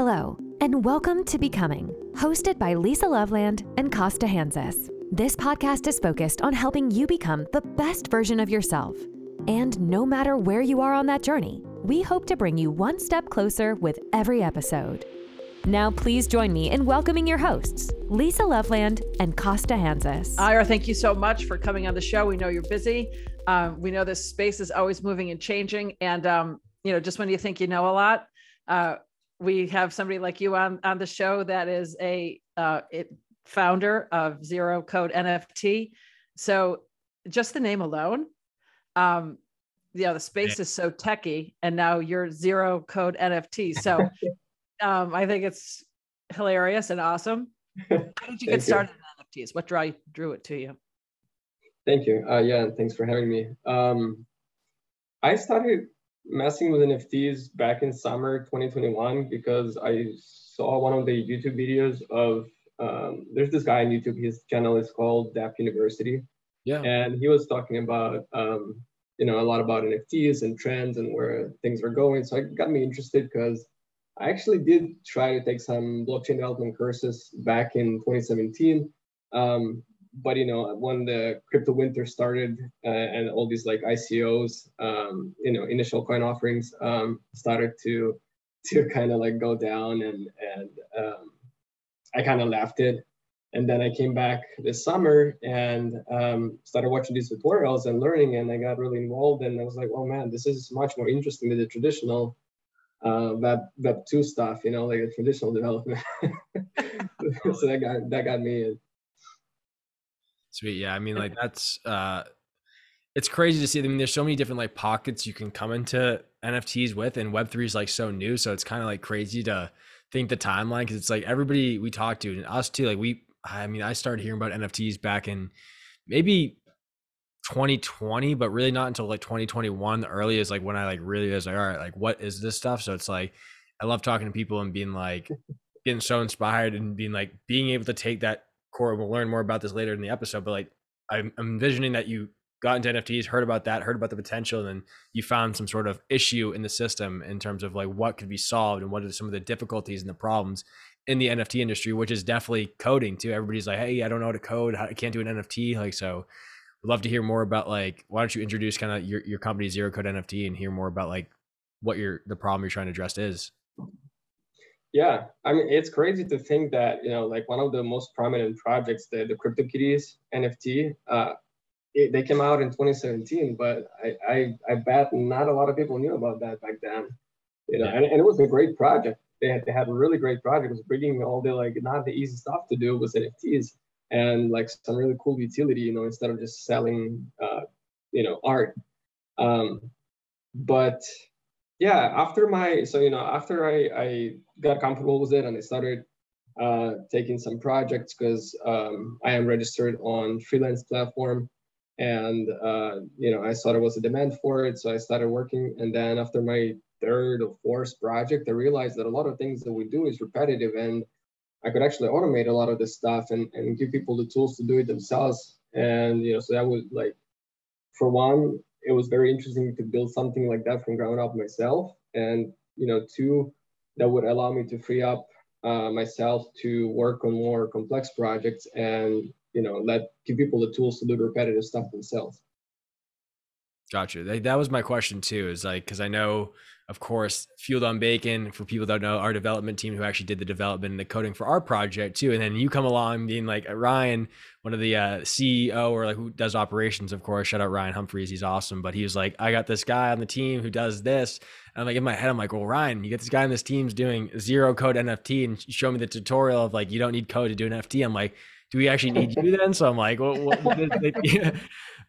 Hello, and welcome to Becoming, hosted by Lisa Loveland and Kosta Hantzis. This podcast is focused on helping you become the best version of yourself. And no matter where you are on that journey, we hope to bring you one step closer with every episode. Now, please join me in welcoming your hosts, Lisa Loveland and Kosta Hantzis. Ira, thank you so much for coming on the show. We know you're busy. Um, we know this space is always moving and changing. And, um, you know, just when you think you know a lot, uh, we have somebody like you on, on the show that is a uh, it, founder of Zero Code NFT. So just the name alone, um, you know, the space is so techy, and now you're Zero Code NFT. So um, I think it's hilarious and awesome. How did you get started you. in NFTs? What drew drew it to you? Thank you. Uh, yeah, thanks for having me. Um, I started messing with NFTs back in summer 2021 because I saw one of the YouTube videos of um, there's this guy on YouTube. His channel is called Dapp University. Yeah. And he was talking about um, you know a lot about NFTs and trends and where things are going. So it got me interested because I actually did try to take some blockchain development courses back in 2017. Um, but you know when the crypto winter started uh, and all these like ICOs, um, you know initial coin offerings um, started to to kind of like go down and and um, I kind of left it. And then I came back this summer and um, started watching these tutorials and learning, and I got really involved. And I was like, "Oh man, this is much more interesting than the traditional uh, Web Web two stuff, you know, like the traditional development." so that got that got me in. Sweet. Yeah. I mean, like that's uh it's crazy to see. I mean, there's so many different like pockets you can come into NFTs with, and Web3 is like so new. So it's kind of like crazy to think the timeline because it's like everybody we talk to and us too. Like we, I mean, I started hearing about NFTs back in maybe 2020, but really not until like 2021. The earliest like when I like really was like, all right, like what is this stuff? So it's like I love talking to people and being like getting so inspired and being like being able to take that core. We'll learn more about this later in the episode, but like I'm, envisioning that you got into NFTs, heard about that, heard about the potential, and then you found some sort of issue in the system in terms of like what could be solved and what are some of the difficulties and the problems in the NFT industry, which is definitely coding too. Everybody's like, hey, I don't know how to code, I can't do an NFT. Like, so we'd love to hear more about like, why don't you introduce kind of your, your company Zero Code NFT and hear more about like what your the problem you're trying to address is. Yeah, I mean, it's crazy to think that you know, like one of the most prominent projects, the the CryptoKitties NFT, uh, it, they came out in 2017, but I, I I bet not a lot of people knew about that back then. You know, yeah. and, and it was a great project. They had they had a really great project. It was bringing all the like not the easy stuff to do with NFTs and like some really cool utility. You know, instead of just selling, uh, you know, art. Um, but yeah, after my so you know after I I got comfortable with it and I started uh, taking some projects because um, I am registered on freelance platform and uh, you know I saw there was a demand for it, so I started working. And then after my third or fourth project, I realized that a lot of things that we do is repetitive, and I could actually automate a lot of this stuff and, and give people the tools to do it themselves. And you know, so that was like, for one, it was very interesting to build something like that from ground up myself. And you know, two, that would allow me to free up uh, myself to work on more complex projects and you know let give people the tools to do repetitive stuff themselves. Gotcha. That was my question too. Is like because I know of course, Fueled on Bacon, for people that know, our development team who actually did the development and the coding for our project too. And then you come along being like Ryan, one of the uh, CEO or like who does operations, of course. Shout out Ryan Humphreys, he's awesome. But he was like, I got this guy on the team who does this. And I'm like in my head, I'm like, well, Ryan, you get this guy on this team's doing zero code NFT, and show me the tutorial of like you don't need code to do an NFT. I'm like, do we actually need you then? So I'm like, what, what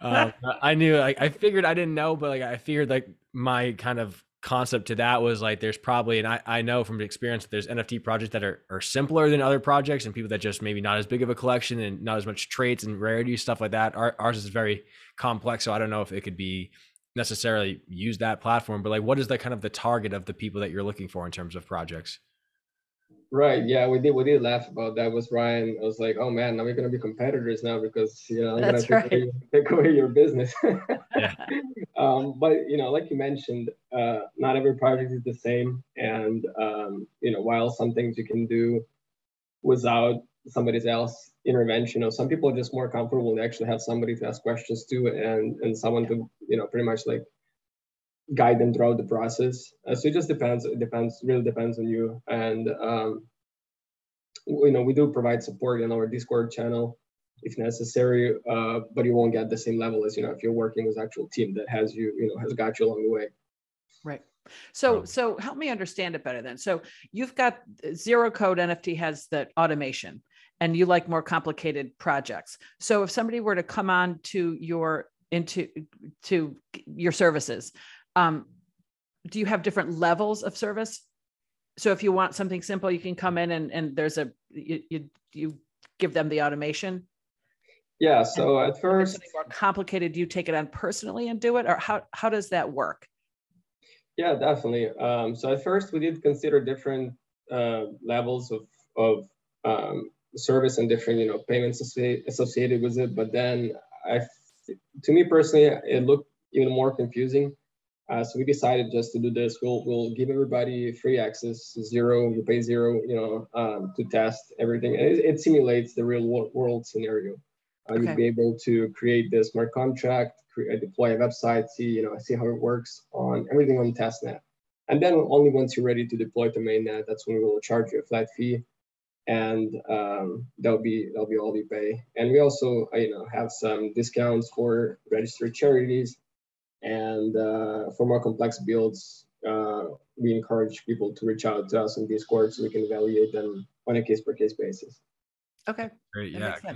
uh, I knew, like, I figured I didn't know, but like I figured like my kind of concept to that was like there's probably and I, I know from experience that there's nft projects that are, are simpler than other projects and people that just maybe not as big of a collection and not as much traits and rarity stuff like that. Our, ours is very complex so i don't know if it could be necessarily use that platform but like what is the kind of the target of the people that you're looking for in terms of projects Right. Yeah, we did. We did laugh about that. Was Ryan? I was like, oh man, now we're gonna be competitors now because you know I'm That's gonna right. take, away, take away your business. Yeah. um, but you know, like you mentioned, uh, not every project is the same, and um, you know, while some things you can do without somebody's else intervention, or some people are just more comfortable and actually have somebody to ask questions to, and and someone to you know pretty much like guide them throughout the process. Uh, so it just depends. It depends. Really depends on you. And um, you know, we do provide support in our Discord channel if necessary, uh, but you won't get the same level as you know if you're working with actual team that has you, you know, has got you along the way. Right. So, Um, so help me understand it better then. So you've got uh, zero code NFT has the automation and you like more complicated projects. So if somebody were to come on to your, into, to your services, um, do you have different levels of service? So if you want something simple, you can come in and, and there's a, you, you, you give them the automation. Yeah. So at first, more complicated, do you take it on personally and do it? Or how, how does that work? Yeah, definitely. Um, so at first we did consider different uh, levels of, of um, service and different, you know, payments associated with it. But then I, to me personally, it looked even more confusing. Uh, so we decided just to do this. We'll, we'll give everybody free access, zero, you pay zero, you know, um, to test everything. And it, it simulates the real wo- world scenario. Uh, Okay. You'd be able to create the smart contract, create, deploy a website, see, you know, see how it works on everything on testnet. And then only once you're ready to deploy to mainnet, that's when we will charge you a flat fee. And um, that'll be that'll be all you pay. And we also, uh, you know, have some discounts for registered charities. And uh, for more complex builds, uh, we encourage people to reach out to us in Discord so we can evaluate them on a case per case basis. Okay. Great. That Yeah.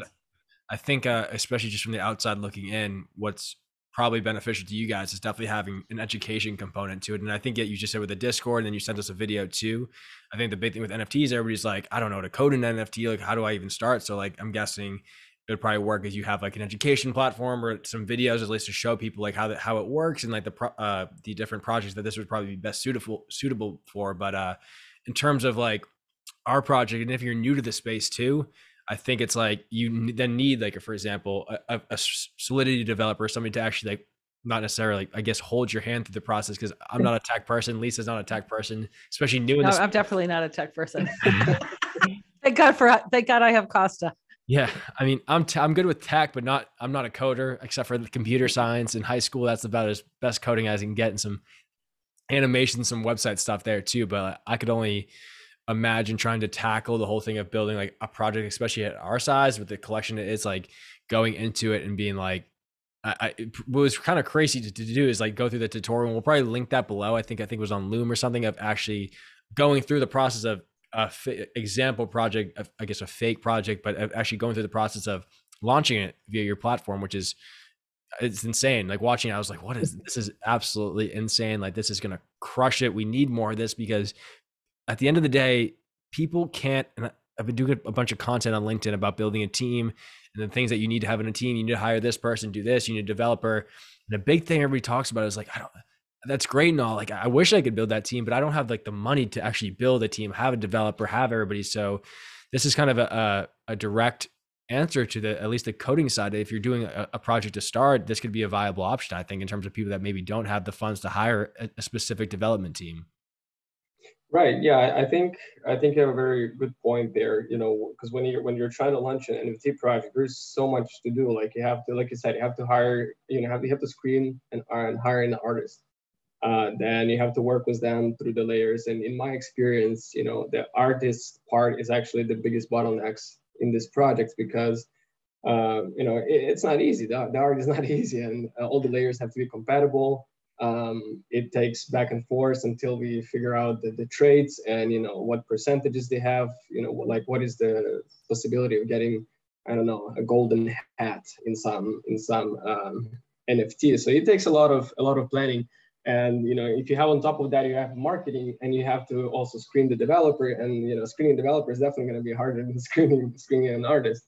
I think, uh, especially just from the outside looking in, what's probably beneficial to you guys is definitely having an education component to it. And I think that you just said with the Discord, and then you sent us a video too. I think the big thing with NFTs, everybody's like, I don't know how to code an NFT. Like, how do I even start? So, like, I'm guessing it would probably work as you have like an education platform or some videos at least to show people like how that how it works and like the pro- uh the different projects that this would probably be best suitable suitable for. But uh, in terms of like our project, and if you're new to the space too, I think it's like you then need like, a, for example, a Solidity developer, somebody to actually like not necessarily, I guess, hold your hand through the process because I'm not a tech person. Lisa's not a tech person, especially new in No, this. I'm definitely not a tech person. thank God for thank God I have Kosta. Yeah, I mean, I'm t- I'm good with tech, but not I'm not a coder except for the computer science in high school. That's about as best coding as I can get, and some animation, some website stuff there too. But I could only imagine trying to tackle the whole thing of building like a project, especially at our size with the collection it is, like going into it and being like. I, I was kind of crazy to, to do is like go through the tutorial. We'll probably link that below. I think I think it was on Loom or something of actually going through the process of a f- example project, of, I guess a fake project, but actually going through the process of launching it via your platform, which is it's insane. Like watching, it, I was like, "What is this? Is absolutely insane! Like this is gonna crush it. We need more of this because at the end of the day, people can't." And I- I've been doing a bunch of content on LinkedIn about building a team and the things that you need to have in a team. You need to hire this person, do this. You need a developer. And a big thing everybody talks about is like, I don't. That's great and all. Like, I wish I could build that team, but I don't have like the money to actually build a team, have a developer, have everybody. So, this is kind of a, a, a direct answer to the at least the coding side. If you're doing a, a project to start, this could be a viable option. I think in terms of people that maybe don't have the funds to hire a, a specific development team. Right. Yeah, I- think I think you have a very good point there. You know, because when you're when you're trying to launch an NFT project, there's so much to do. Like you have to, like you said, you have to hire, you know, have you have to screen and, and hire an artist. Uh, then you have to work with them through the layers. And in my experience, you know, the artist part is actually the biggest bottlenecks in this project because uh, you know it, it's not easy. The, the art is not easy, and uh, all the layers have to be compatible um, it takes back and forth until we figure out the, the traits and you know what percentages they have you know like what is the possibility of getting i don't know a golden hat in some in some um, nft so it takes a lot of a lot of planning and you know if you have on top of that you have marketing and you have to also screen the developer and you know screening developer is definitely going to be harder than screening screening an artist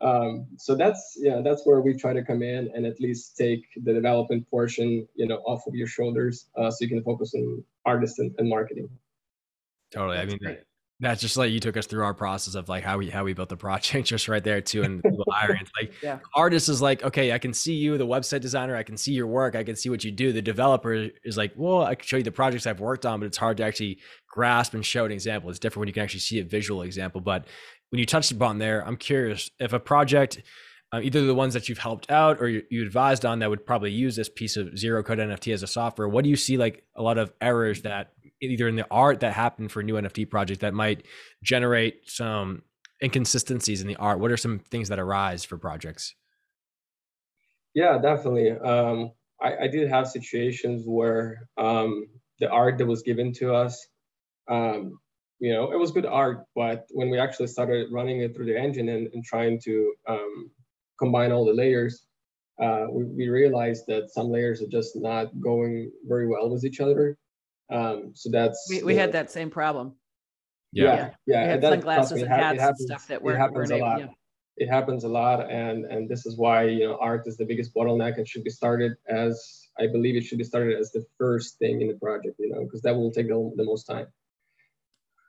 um, so that's yeah that's where we try to come in and at least take the development portion you know off of your shoulders uh, so you can focus on artists and, and marketing Totally. I mean, great. That's just like you took us through our process of like how we how we built the project just right there too and hiring. Like Yeah. artist is like okay i can see you the website designer i can see your work i can see what you do. The developer is like well i can show you the projects i've worked on but it's hard to actually grasp and show an example. It's different when you can actually see a visual example but when you touched upon there i'm curious if a project uh, either the ones that you've helped out or you, you advised on that would probably use this piece of zero code nft as a software what do you see like a lot of errors that either in the art that happened for a new nft project that might generate some inconsistencies in the art what are some things that arise for projects Yeah, definitely. Um, I, I did have situations where um, the art that was given to us, um, you know, it was good art, but when we actually started running it through the engine and, and trying to um, combine all the layers, uh, we, we realized that some layers are just not going very well with each other. Um, so that's We, we the- had that same problem. yeah, Yeah. yeah. We had that- sunglasses me, and it hap- it hats and happens- stuff that it weren't, happens weren't a lot yeah. it happens a lot and and this is why you know art is the biggest bottleneck and should be started as i believe it should be started as the first thing in the project you know because that will take the, the most time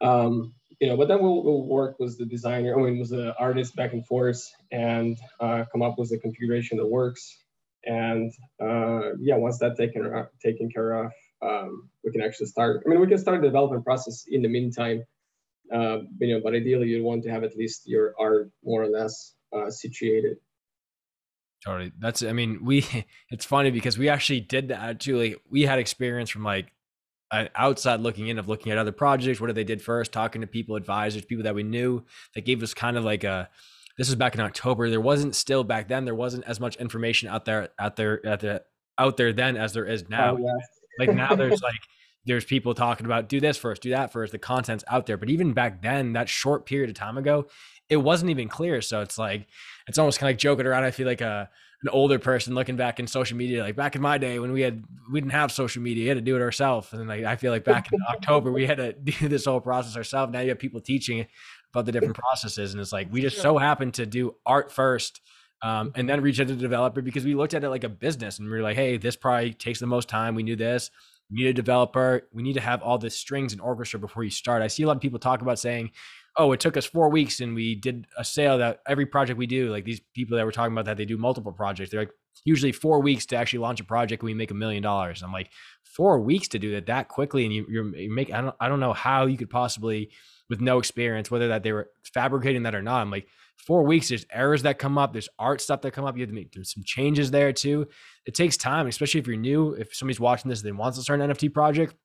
um you know but then we'll, we'll work with the designer i mean with the artist back and forth and uh, come up with a configuration that works and uh, yeah once that's taken taken care of um, we can actually start i mean we can start the development process in the meantime uh, you know, but ideally you want to have at least your art more or less uh, situated. Totally. That's I mean, we it's funny because we actually did that too. Like we had experience from like an outside looking in of looking at other projects, what they did first, talking to people, advisors, people that we knew that gave us kind of like a this was back in October. There wasn't still back then, there wasn't as much information out there out there at the out there then as there is now. Oh, yeah. Like now there's like there's people talking about do this first, do that first. The content's out there. But even back then, that short period of time ago, it wasn't even clear. So it's like it's almost kind of like joking around. I feel like a an older person looking back in social media, like back in my day when we had we didn't have social media, we had to do it ourselves. And like I feel like back in October, we had to do this whole process ourselves. Now you have people teaching about the different processes, and it's like we just so happened to do art first. Um, and then reach out to the developer because we looked at it like a business and we were like, hey, this probably takes the most time. We knew this. We need a developer. We need to have all the strings and orchestra before you start. I see a lot of people talk about saying, oh, it took us four weeks and we did a sale that every project we do, like these people that were talking about that they do multiple projects, they're like usually four weeks to actually launch a project and we make a million dollars. I'm like, four weeks to do that that quickly. And you, you're you make, I don't, I don't know how you could possibly, with no experience, whether that they were fabricating that or not. I'm like, four weeks, there's errors that come up, there's art stuff that come up. You have to make there's some changes there too. It takes time, especially if you're new. If somebody's watching this, and wants to start an NFT project.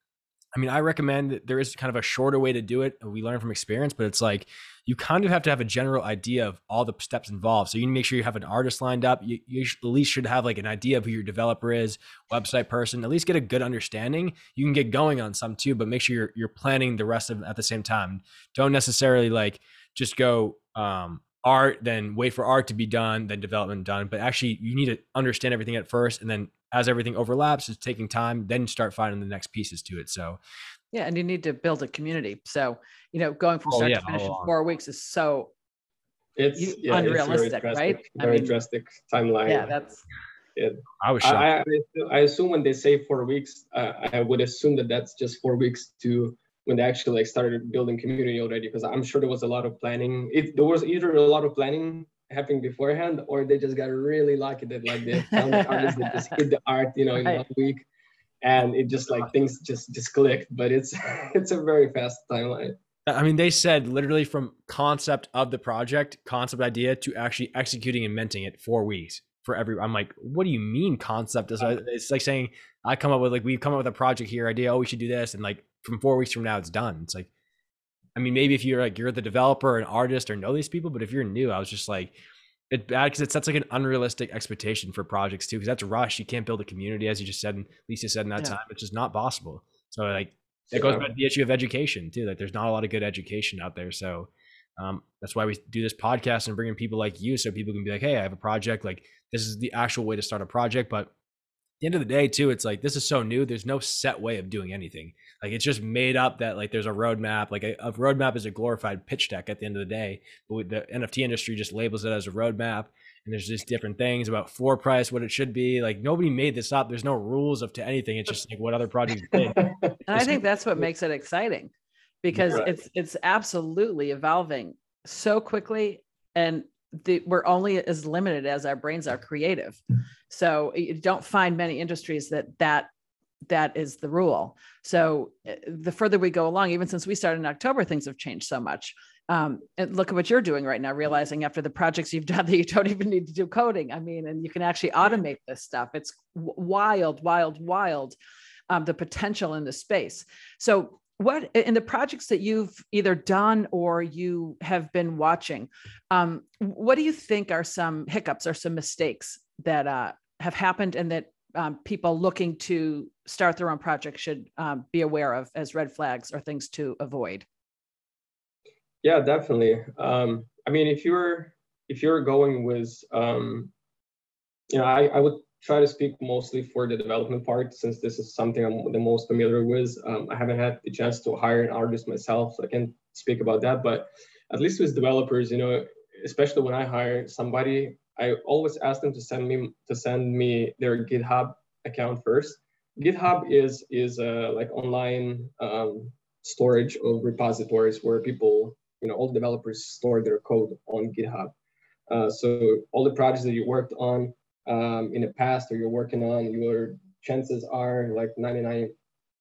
I mean, I recommend that there is kind of a shorter way to do it. We learn from experience, but it's like you kind of have to have a general idea of all the steps involved. So you make sure you have an artist lined up. You, you at least should have like an idea of who your developer is, website person, at least get a good understanding. You can get going on some too, but make sure you're, you're planning the rest of at the same time. Don't necessarily like just go, um, art, then wait for art to be done, then development done. But actually, you need to understand everything at first, and then as everything overlaps, it's taking time. Then start finding the next pieces to it. So Yeah, and you need to build a community. So, you know, going from Oh, start yeah, to finish in four weeks is so It's You- yeah, unrealistic, it's very right? drastic, I Very mean, drastic timeline. yeah, that's I was shocked. I, I, I assume when they say four weeks, uh, I would assume that that's just four weeks to when they actually like started building community already. Because I'm sure there was a lot of planning. If there was either a lot of planning happening beforehand, or they just got really lucky that like they found the artists that just hit the art, you know, in Right. one week, and it just like things just just clicked. But it's it's a very fast timeline. I mean, they said literally from concept of the project, concept idea to actually executing and minting it four weeks for every. I'm like, what do you mean concept? Is it's like saying I come up with like we've come up with a project here idea. Oh, we should do this, and like from four weeks from now, it's done. It's like, I mean, maybe if you're like you're the developer or an artist or know these people, but if you're new, I was just like, it's bad because it sets like an unrealistic expectation for projects too. Because that's rush. You can't build a community, as you just said, and Lisa said in that Yeah. time. It's just not possible. So like it goes back to the issue of education too. Like there's not a lot of good education out there. So um, that's why we do this podcast and bring in people like you so people can be like, hey, I have a project. Like this is the actual way to start a project. But at the end of the day, too, it's like this is so new. There's no set way of doing anything. Like it's just made up that like there's a roadmap. Like a, a roadmap is a glorified pitch deck at the end of the day. But the NFT industry just labels it as a roadmap. And there's just different things about floor price, what it should be. Like nobody made this up. There's no rules of to anything. It's just like what other projects did. and I think that's what makes it exciting. because Right. it's it's absolutely evolving so quickly and the, we're only as limited as our brains are creative. So you don't find many industries that that that is the rule. So uh, the further we go along even since we started in october things have changed so much. Um, and look at what you're doing right now realizing after the projects you've done that you don't even need to do coding. I mean and you can actually automate this stuff. It's wild wild wild um, the potential in the space. So what in the projects that you've either done or you have been watching um, what do you think are some hiccups or some mistakes that uh, have happened and that um, people looking to start their own project should um, be aware of as red flags or things to avoid Yeah, definitely. Um, I mean, if you're if you're going with, um, you know, I, I would try to speak mostly for the development part since this is something I'm the most familiar with. Um, I haven't had the chance to hire an artist myself, so I can't speak about that. But at least with developers, you know, especially when I hire somebody, I always ask them to send me to send me their GitHub account first. GitHub is is a like online um, storage of repositories where people, you know, all developers store their code on GitHub. Uh, so all the projects that you worked on um, in the past or you're working on, your chances are like 99,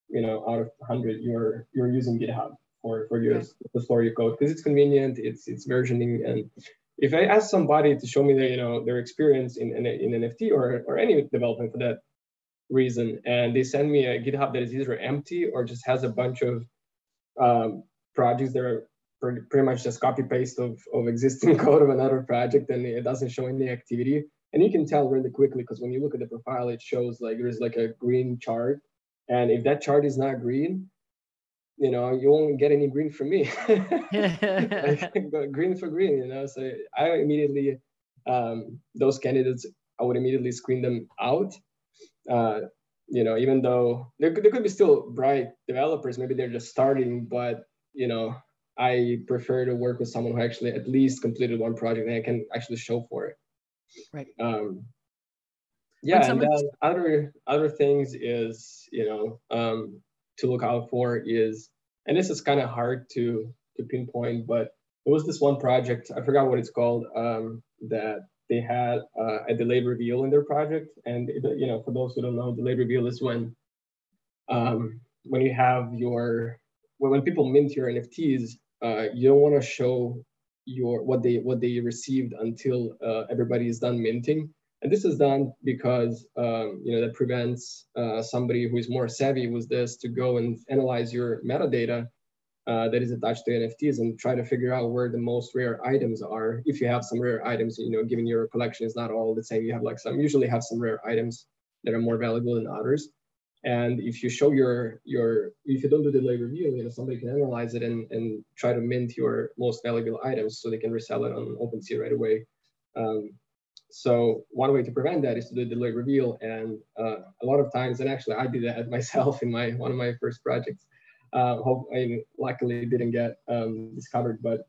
you know, out of 100, you're you're using GitHub for for your to store your code because it's convenient, it's it's versioning, and if I ask somebody to show me their you know their experience in in, in NFT or or any development for that reason, and they send me a GitHub that is either empty or just has a bunch of um, projects that are pretty, pretty much just copy paste of, of existing code of another project and it doesn't show any activity. And you can tell really quickly because when you look at the profile, it shows like there's like a green chart. And if that chart is not green, you know, you won't get any green from me. like, green for green, you know. So I immediately, um, those candidates, I would immediately screen them out. Uh, you know, even though there could, there could be still bright developers, maybe they're just starting, but you know, I prefer to work with someone who actually at least completed one project and I can actually show for it. Right. Um, yeah, and then other other things is you know um, to look out for is, and this is kind of hard to to pinpoint, but there was this one project I forgot what it's called um, that they had uh, a delayed reveal in their project, and it, you know for those who don't know, delayed reveal is when um, when you have your when, when people mint your NFTs, uh, you don't want to show your what they what they received until uh, everybody is done minting. And this is done because um, you know that prevents uh, somebody who is more savvy with this to go and analyze your metadata uh, that is attached to NFTs and try to figure out where the most rare items are. If you have some rare items, you know, given your collection is not all the same, you have like some usually have some rare items that are more valuable than others. And if you show your your if you don't do delay reveal, you know somebody can analyze it and, and try to mint your most valuable items so they can resell it on OpenSea right away. Um, so one way to prevent that is to do delay reveal. And uh, a lot of times, and actually I did that myself in my one of my first projects. Uh, hope I luckily didn't get um, discovered, but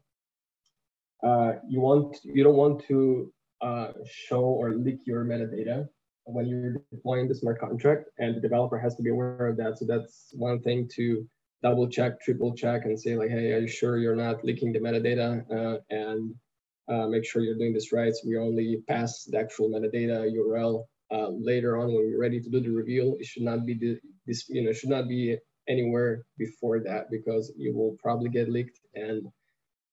uh, you want you don't want to uh, show or leak your metadata when you're deploying the smart contract and the developer has to be aware of that. So that's one thing to double check, triple check and say like, hey, are you sure you're not leaking the metadata uh, and uh, make sure you're doing this right. So we only pass the actual metadata URL uh, later on when we're ready to do the reveal. It should not be the, this, you know, should not be anywhere before that because you will probably get leaked and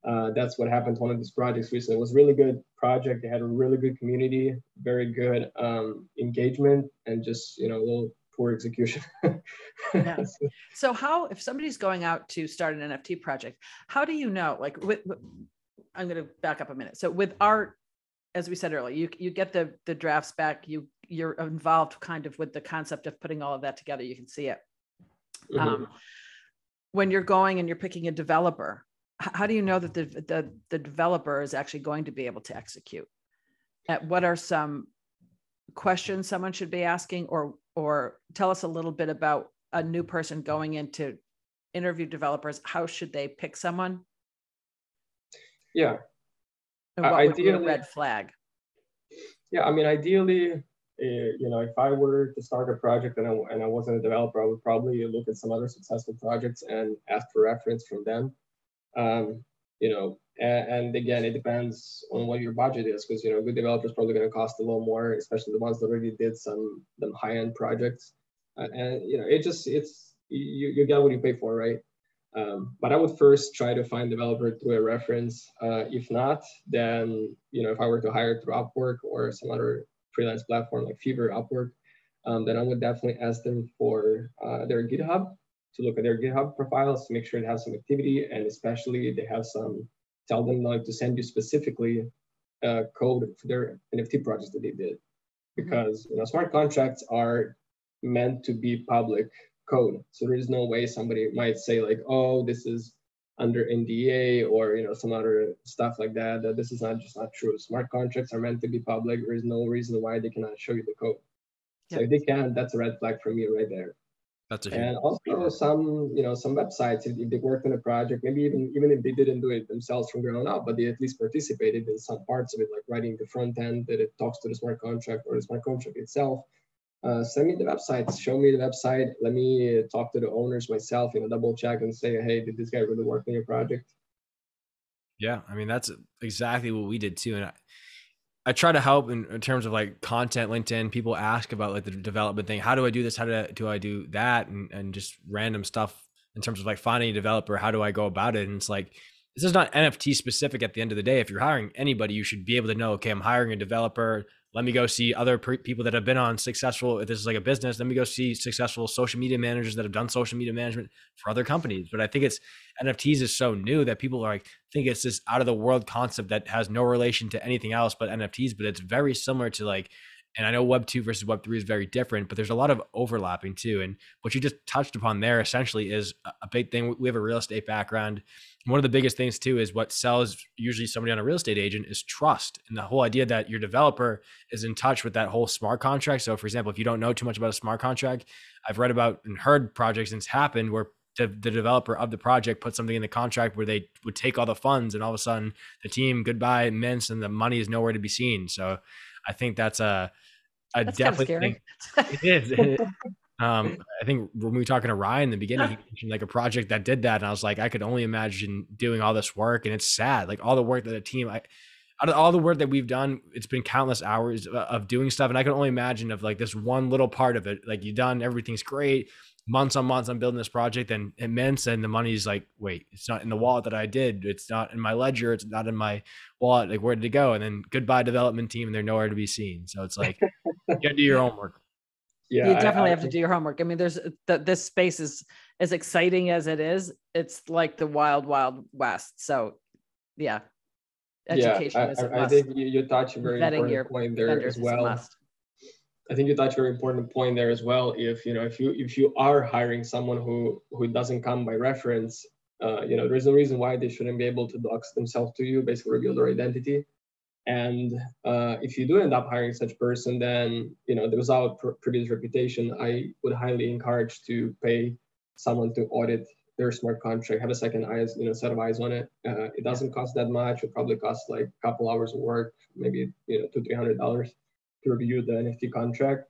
uh, that's what happened to one of these projects recently. It was a really good project. They had a really good community, very good um, engagement, and just you know a little poor execution. Yeah. So how if somebody's going out to start an NFT project, how do you know? Like with, with- I'm going to back up a minute. So with art, as we said earlier, you you get the the drafts back. You you're involved kind of with the concept of putting all of that together. You can see it. Mhm. Um, when you're going and you're picking a developer, how do you know that the, the the developer is actually going to be able to execute? At what are some questions someone should be asking, or or tell us a little bit about a new person going into interview developers? How should they pick someone? yeah, And Uh, what would be a ideally- red flag? yeah. I mean, ideally, eh, you know, if I were to start a project and I, and I wasn't a developer, I would probably look at some other successful projects and ask for reference from them. Um, you know, and, again, it depends on what your budget is, because you know, good developers probably going to cost a little more, especially the ones that already did some some high end projects. Uh, and you know, it just it's you you get what you pay for, right? Um, but I would first try to find developer through a reference. Uh, if not, then you know if I were to hire through Upwork or some other freelance platform like Fiverr, Upwork, um, then I would definitely ask them for uh, their GitHub to look at their GitHub profiles to make sure they have some activity and especially they have some. Tell them like to send you specifically uh, code for their NFT projects that they did, because you know smart contracts are meant to be public code. So there is no way somebody might say like, oh, this is under NDA or you know some other stuff like that. That this is not just not true. Smart contracts are meant to be public. There is no reason why they cannot show you the code. So if they can, that's a red flag for me right there. That's a and also some you know some websites if, if they worked on a project, maybe even even if they didn't do it themselves from ground up, but they at least participated in some parts of it, like writing the front end that it talks to the smart contract or the smart contract itself uh, send me the website, show me the website. Let me talk to the owners myself, you know, double check and say, hey, did this guy really work on your project? Yeah, I mean that's exactly what we did too, and I, try to help in, in, terms of like content. LinkedIn people ask about like the development thing. How do I do this? How do I, do I do that? And and just random stuff in terms of like finding a developer. How do I go about it? And it's like this is not NFT specific. At the end of the day, if you're hiring anybody, you should be able to know. Okay, I'm hiring a developer let me go see other pre- people that have been on successful if this is like a business let me go see successful social media managers that have done social media management for other companies. But i think it's nfts is so new that people are like think it's this out of the world concept that has no relation to anything else but nfts but it's very similar to like and I know Web 2 versus Web 3 is very different, but there's a lot of overlapping too. And what you just touched upon there essentially is a big thing. We have a real estate background. One of the biggest things too is what sells usually somebody on a real estate agent is trust. And the whole idea that your developer is in touch with that whole smart contract. So, for example, if you don't know too much about a smart contract, I've read about and heard projects and it's happened where the, the developer of the project put something in the contract where they would take all the funds and all of a sudden the team goodbye mints and the money is nowhere to be seen. So I think that's a that's definitely think it is. um, I think when we were talking to Ryan in the beginning, he mentioned like a project that did that, and I was like, I could only imagine doing all this work, and it's sad. Like all the work that a team, I, out of all the work that we've done, it's been countless hours of doing stuff, and I can only imagine of like this one little part of it. Like you've done everything's great, months on months on building this project, and immense, and the money's like, wait, it's not in the wallet that I did, it's not in my ledger, it's not in my wallet. Like where did it go? And then goodbye development team, and they're nowhere to be seen. So it's like you gotta do your homework. Yeah, you definitely I, I, have to do your homework. I mean, there's that this space is as exciting as it is. It's like the wild, wild west. So, yeah, education yeah, I, I, think you, you touch a very Vetting important point there as well. I think you touch a very important point there as well. If you know, if you if you are hiring someone who who doesn't come by reference, uh, you know, there's no reason why they shouldn't be able to dox themselves to you, basically reveal their identity. And uh, if you do end up hiring such person, then you know, without pr- previous reputation, I would highly encourage to pay someone to audit their smart contract, have a second eyes, you know, set of eyes on it. Uh, it doesn't cost that much. It probably costs like a couple hours of work, maybe you know, two three hundred dollars to review the NFT contract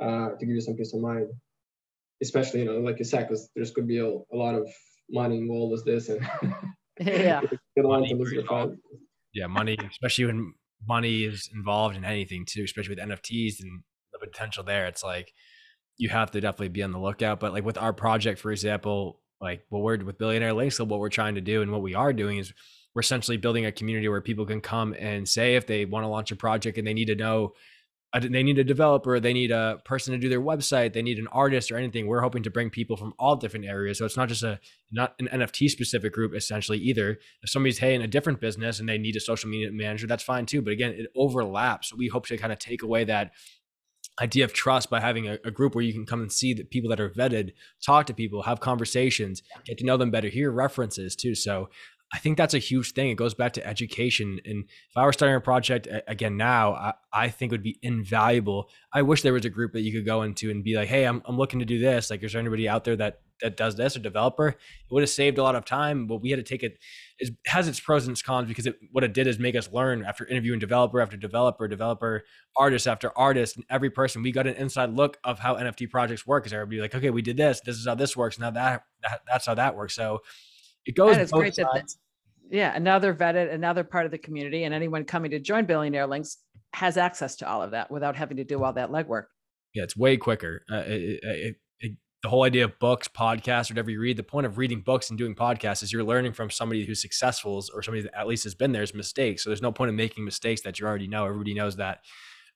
uh, to give you some peace of mind. Especially, you know, like you said, because there's could be a, a lot of money involved with this, and yeah, yeah, money, especially when money is involved in anything too, especially with NFTs and the potential there. It's like you have to definitely be on the lookout. But like with our project, for example, like what we're with Billionaire Links, So what we're trying to do and what we are doing is we're essentially building a community where people can come and say if they want to launch a project and they need to know they need a developer, they need a person to do their website, they need an artist or anything. We're hoping to bring people from all different areas. So it's not just a not an NFT specific group essentially either. If somebody's hey in a different business and they need a social media manager, that's fine too. But again, it overlaps. We hope to kind of take away that idea of trust by having a, a, group where you can come and see the people that are vetted, talk to people, have conversations, get to know them better, hear references too. So I think that's a huge thing. It goes back to education. And if I were starting a project again now, I, I think it would be invaluable. I wish there was a group that you could go into and be like, hey, I'm, I'm looking to do this. Like, is there anybody out there that that does this, a developer? It would have saved a lot of time, but we had to take it. It has its pros and its cons because it, what it did is make us learn after interviewing developer after developer, developer, artist after artist, and every person. We got an inside look of how NFT projects work. Because everybody like, okay, we did this. This is how this works. Now that, that that's how that works. So it goes. And it's great sides. that. yeah, another vetted, another part of the community, and anyone coming to join Billionaire Links has access to all of that without having to do all that legwork. Yeah, it's way quicker. Uh, it, it, it, the whole idea of books, podcasts, whatever you read, the point of reading books and doing podcasts is you're learning from somebody who's successful or somebody that at least has been there's mistakes. So there's no point in making mistakes that you already know. Everybody knows that.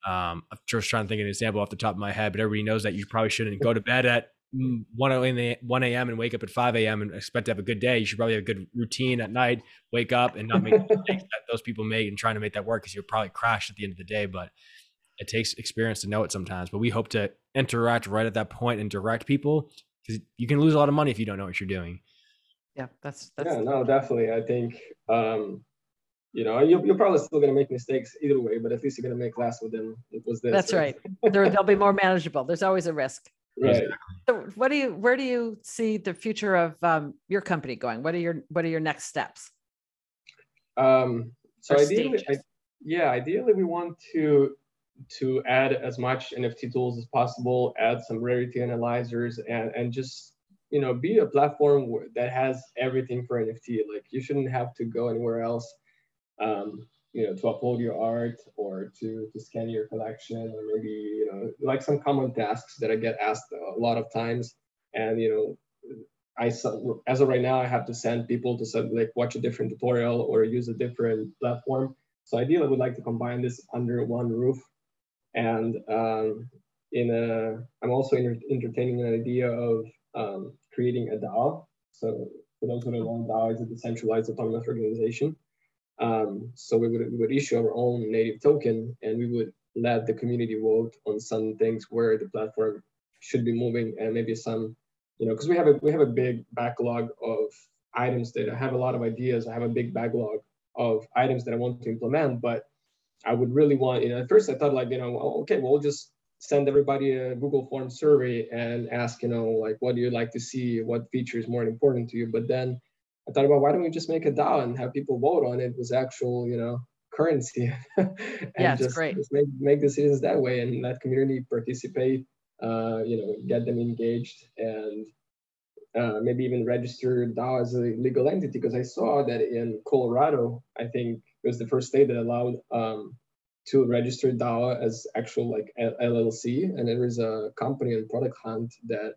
Um, I'm just trying to think of an example off the top of my head, but everybody knows that you probably shouldn't go to bed at 1 in the one a.m. and wake up at 5 a.m. and expect to have a good day. You should probably have a good routine at night, wake up and not make mistakes that those people make and trying to make that work because you'll probably crash at the end of the day. But it takes experience to know it sometimes. But we hope to interact right at that point and direct people because you can lose a lot of money if you don't know what you're doing. Yeah, that's, that's yeah, no, definitely. I think, um, you know, you're, you're probably still going to make mistakes either way, but at least you're going to make less with them. It was this. That's right. right. there, they'll be more manageable. There's always a risk. Right. So what do you where do you see the future of um, your company going? What are your what are your next steps? Um, so or ideally, I, yeah, ideally we want to to add as much NFT tools as possible, add some rarity analyzers, and and just you know be a platform that has everything for NFT. Like you shouldn't have to go anywhere else. Um, you know, to upload your art or to, to scan your collection or maybe, you know, like some common tasks that I get asked a lot of times. And, you know, I, as of right now, I have to send people to sort like watch a different tutorial or use a different platform. So ideally, I would like to combine this under one roof. And um, in a, I'm also entertaining an idea of um, creating a DAO. So for those who don't know, DAO is a decentralized autonomous organization. Um, so we would, we would issue our own native token and we would let the community vote on some things where the platform should be moving and maybe some, you know, because we have a we have a big backlog of items that I have a lot of ideas. I have a big backlog of items that I want to implement, but I would really want, you know, at first I thought like, you know, well, okay, we'll just send everybody a Google form survey and ask, you know, like, what do you like to see? What feature is more important to you? But then I thought about why don't we just make a DAO and have people vote on it with actual, you know, currency. and yeah, just, great. Just make, make decisions that way and let community participate, uh, you know, get them engaged and uh, maybe even register DAO as a legal entity. Because I saw that in Colorado, I think it was the first state that allowed um, to register DAO as actual like LLC. And there is a company on Product Hunt that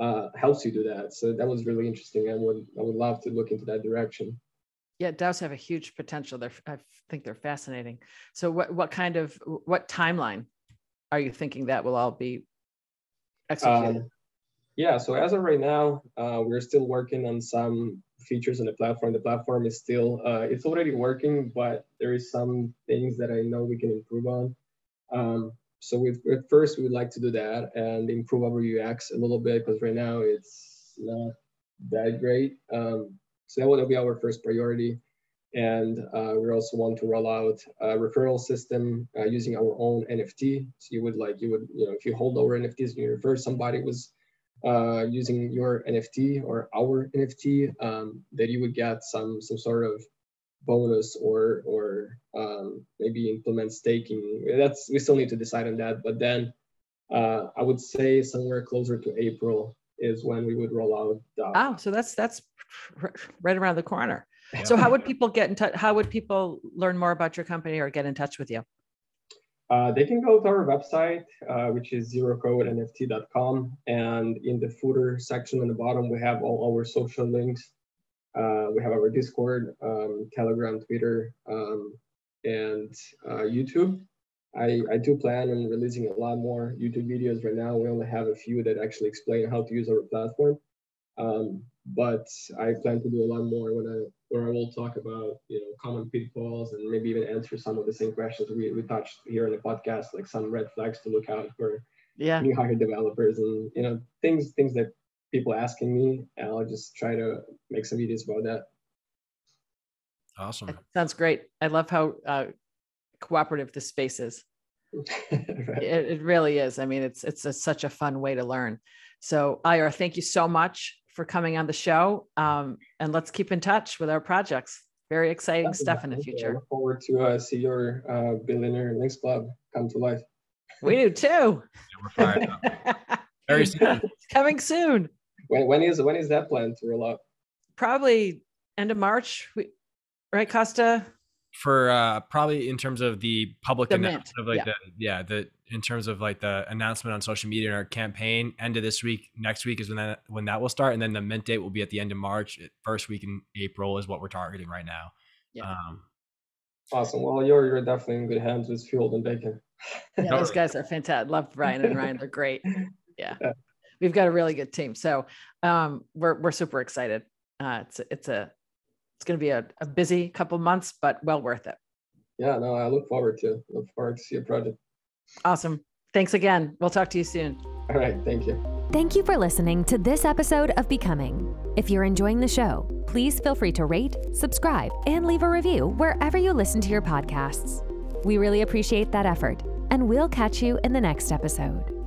uh, helps you do that. So that was really interesting. I would I would love to look into that direction. Yeah, DAOs have a huge potential. They're I think they're fascinating. So what what kind of what timeline are you thinking that will all be executed? Um, yeah, so as of right now, uh, we're still working on some features on the platform. The platform is still uh, it's already working, but there is some things that I know we can improve on. Um, so we at first we would like to do that and improve our UX a little bit because right now it's not that great. Um, so that will be our first priority. And uh, we also want to roll out a referral system uh, using our own NFT. So you would like, you would, you know, if you hold our NFTs and you refer somebody was uh, using your NFT or our NFT, um, that you would get some some sort of bonus or or um, maybe implement staking. That's we still need to decide on that. But then uh, I would say somewhere closer to April is when we would roll out. DAO. Oh, so that's that's right around the corner. Yeah. So how would people get in touch? How would people learn more about your company or get in touch with you? Uh, they can go to our website, uh, which is zerocodenft.com. And in the footer section on the bottom, we have all our social links uh, we have our Discord, um, Telegram, Twitter, um, and uh, YouTube. I, I do plan on releasing a lot more YouTube videos right now. We only have a few that actually explain how to use our platform. Um, but I plan to do a lot more when I where I will talk about you know common pitfalls and maybe even answer some of the same questions we, we touched here in the podcast, like some red flags to look out for yeah. new hire developers and you know things things that people asking me, and I'll just try to make some videos about that. Awesome. sounds great. I love how uh, cooperative the space is. right. It, it really is. I mean, it's it's a, such a fun way to learn. So, Ira, thank you so much for coming on the show. Um, and let's keep in touch with our projects. Very exciting stuff in the I future. look forward to uh, see your uh, billionaire links club come to life. We do too. Yeah, we're fired up. Very soon. Coming soon. When, when is when is that plan to roll out? Probably end of March. Right, Kosta? for uh probably in terms of the public The announcement mint, of like yeah. the yeah the in terms of like the announcement on social media and our campaign end of this week next week is when that when that will start and then the mint date will be at the end of march first week in april is what we're targeting right now Yeah. um Awesome. Well, you're you're definitely in good hands with Fueled on Bacon. Yeah, those guys are fantastic. Love ryan and Ryan. They're great. Yeah. Yeah. We've got a really good team. So um, we're we're super excited. Uh, it's it's a it's going to be a, a busy couple months, but well worth it. Yeah, no, I look forward to look forward to see your project. Awesome. Thanks again. We'll talk to you soon. All right, thank you. Thank you for listening to this episode of Becoming. If you're enjoying the show, please feel free to rate, subscribe, and leave a review wherever you listen to your podcasts. We really appreciate that effort, and we'll catch you in the next episode.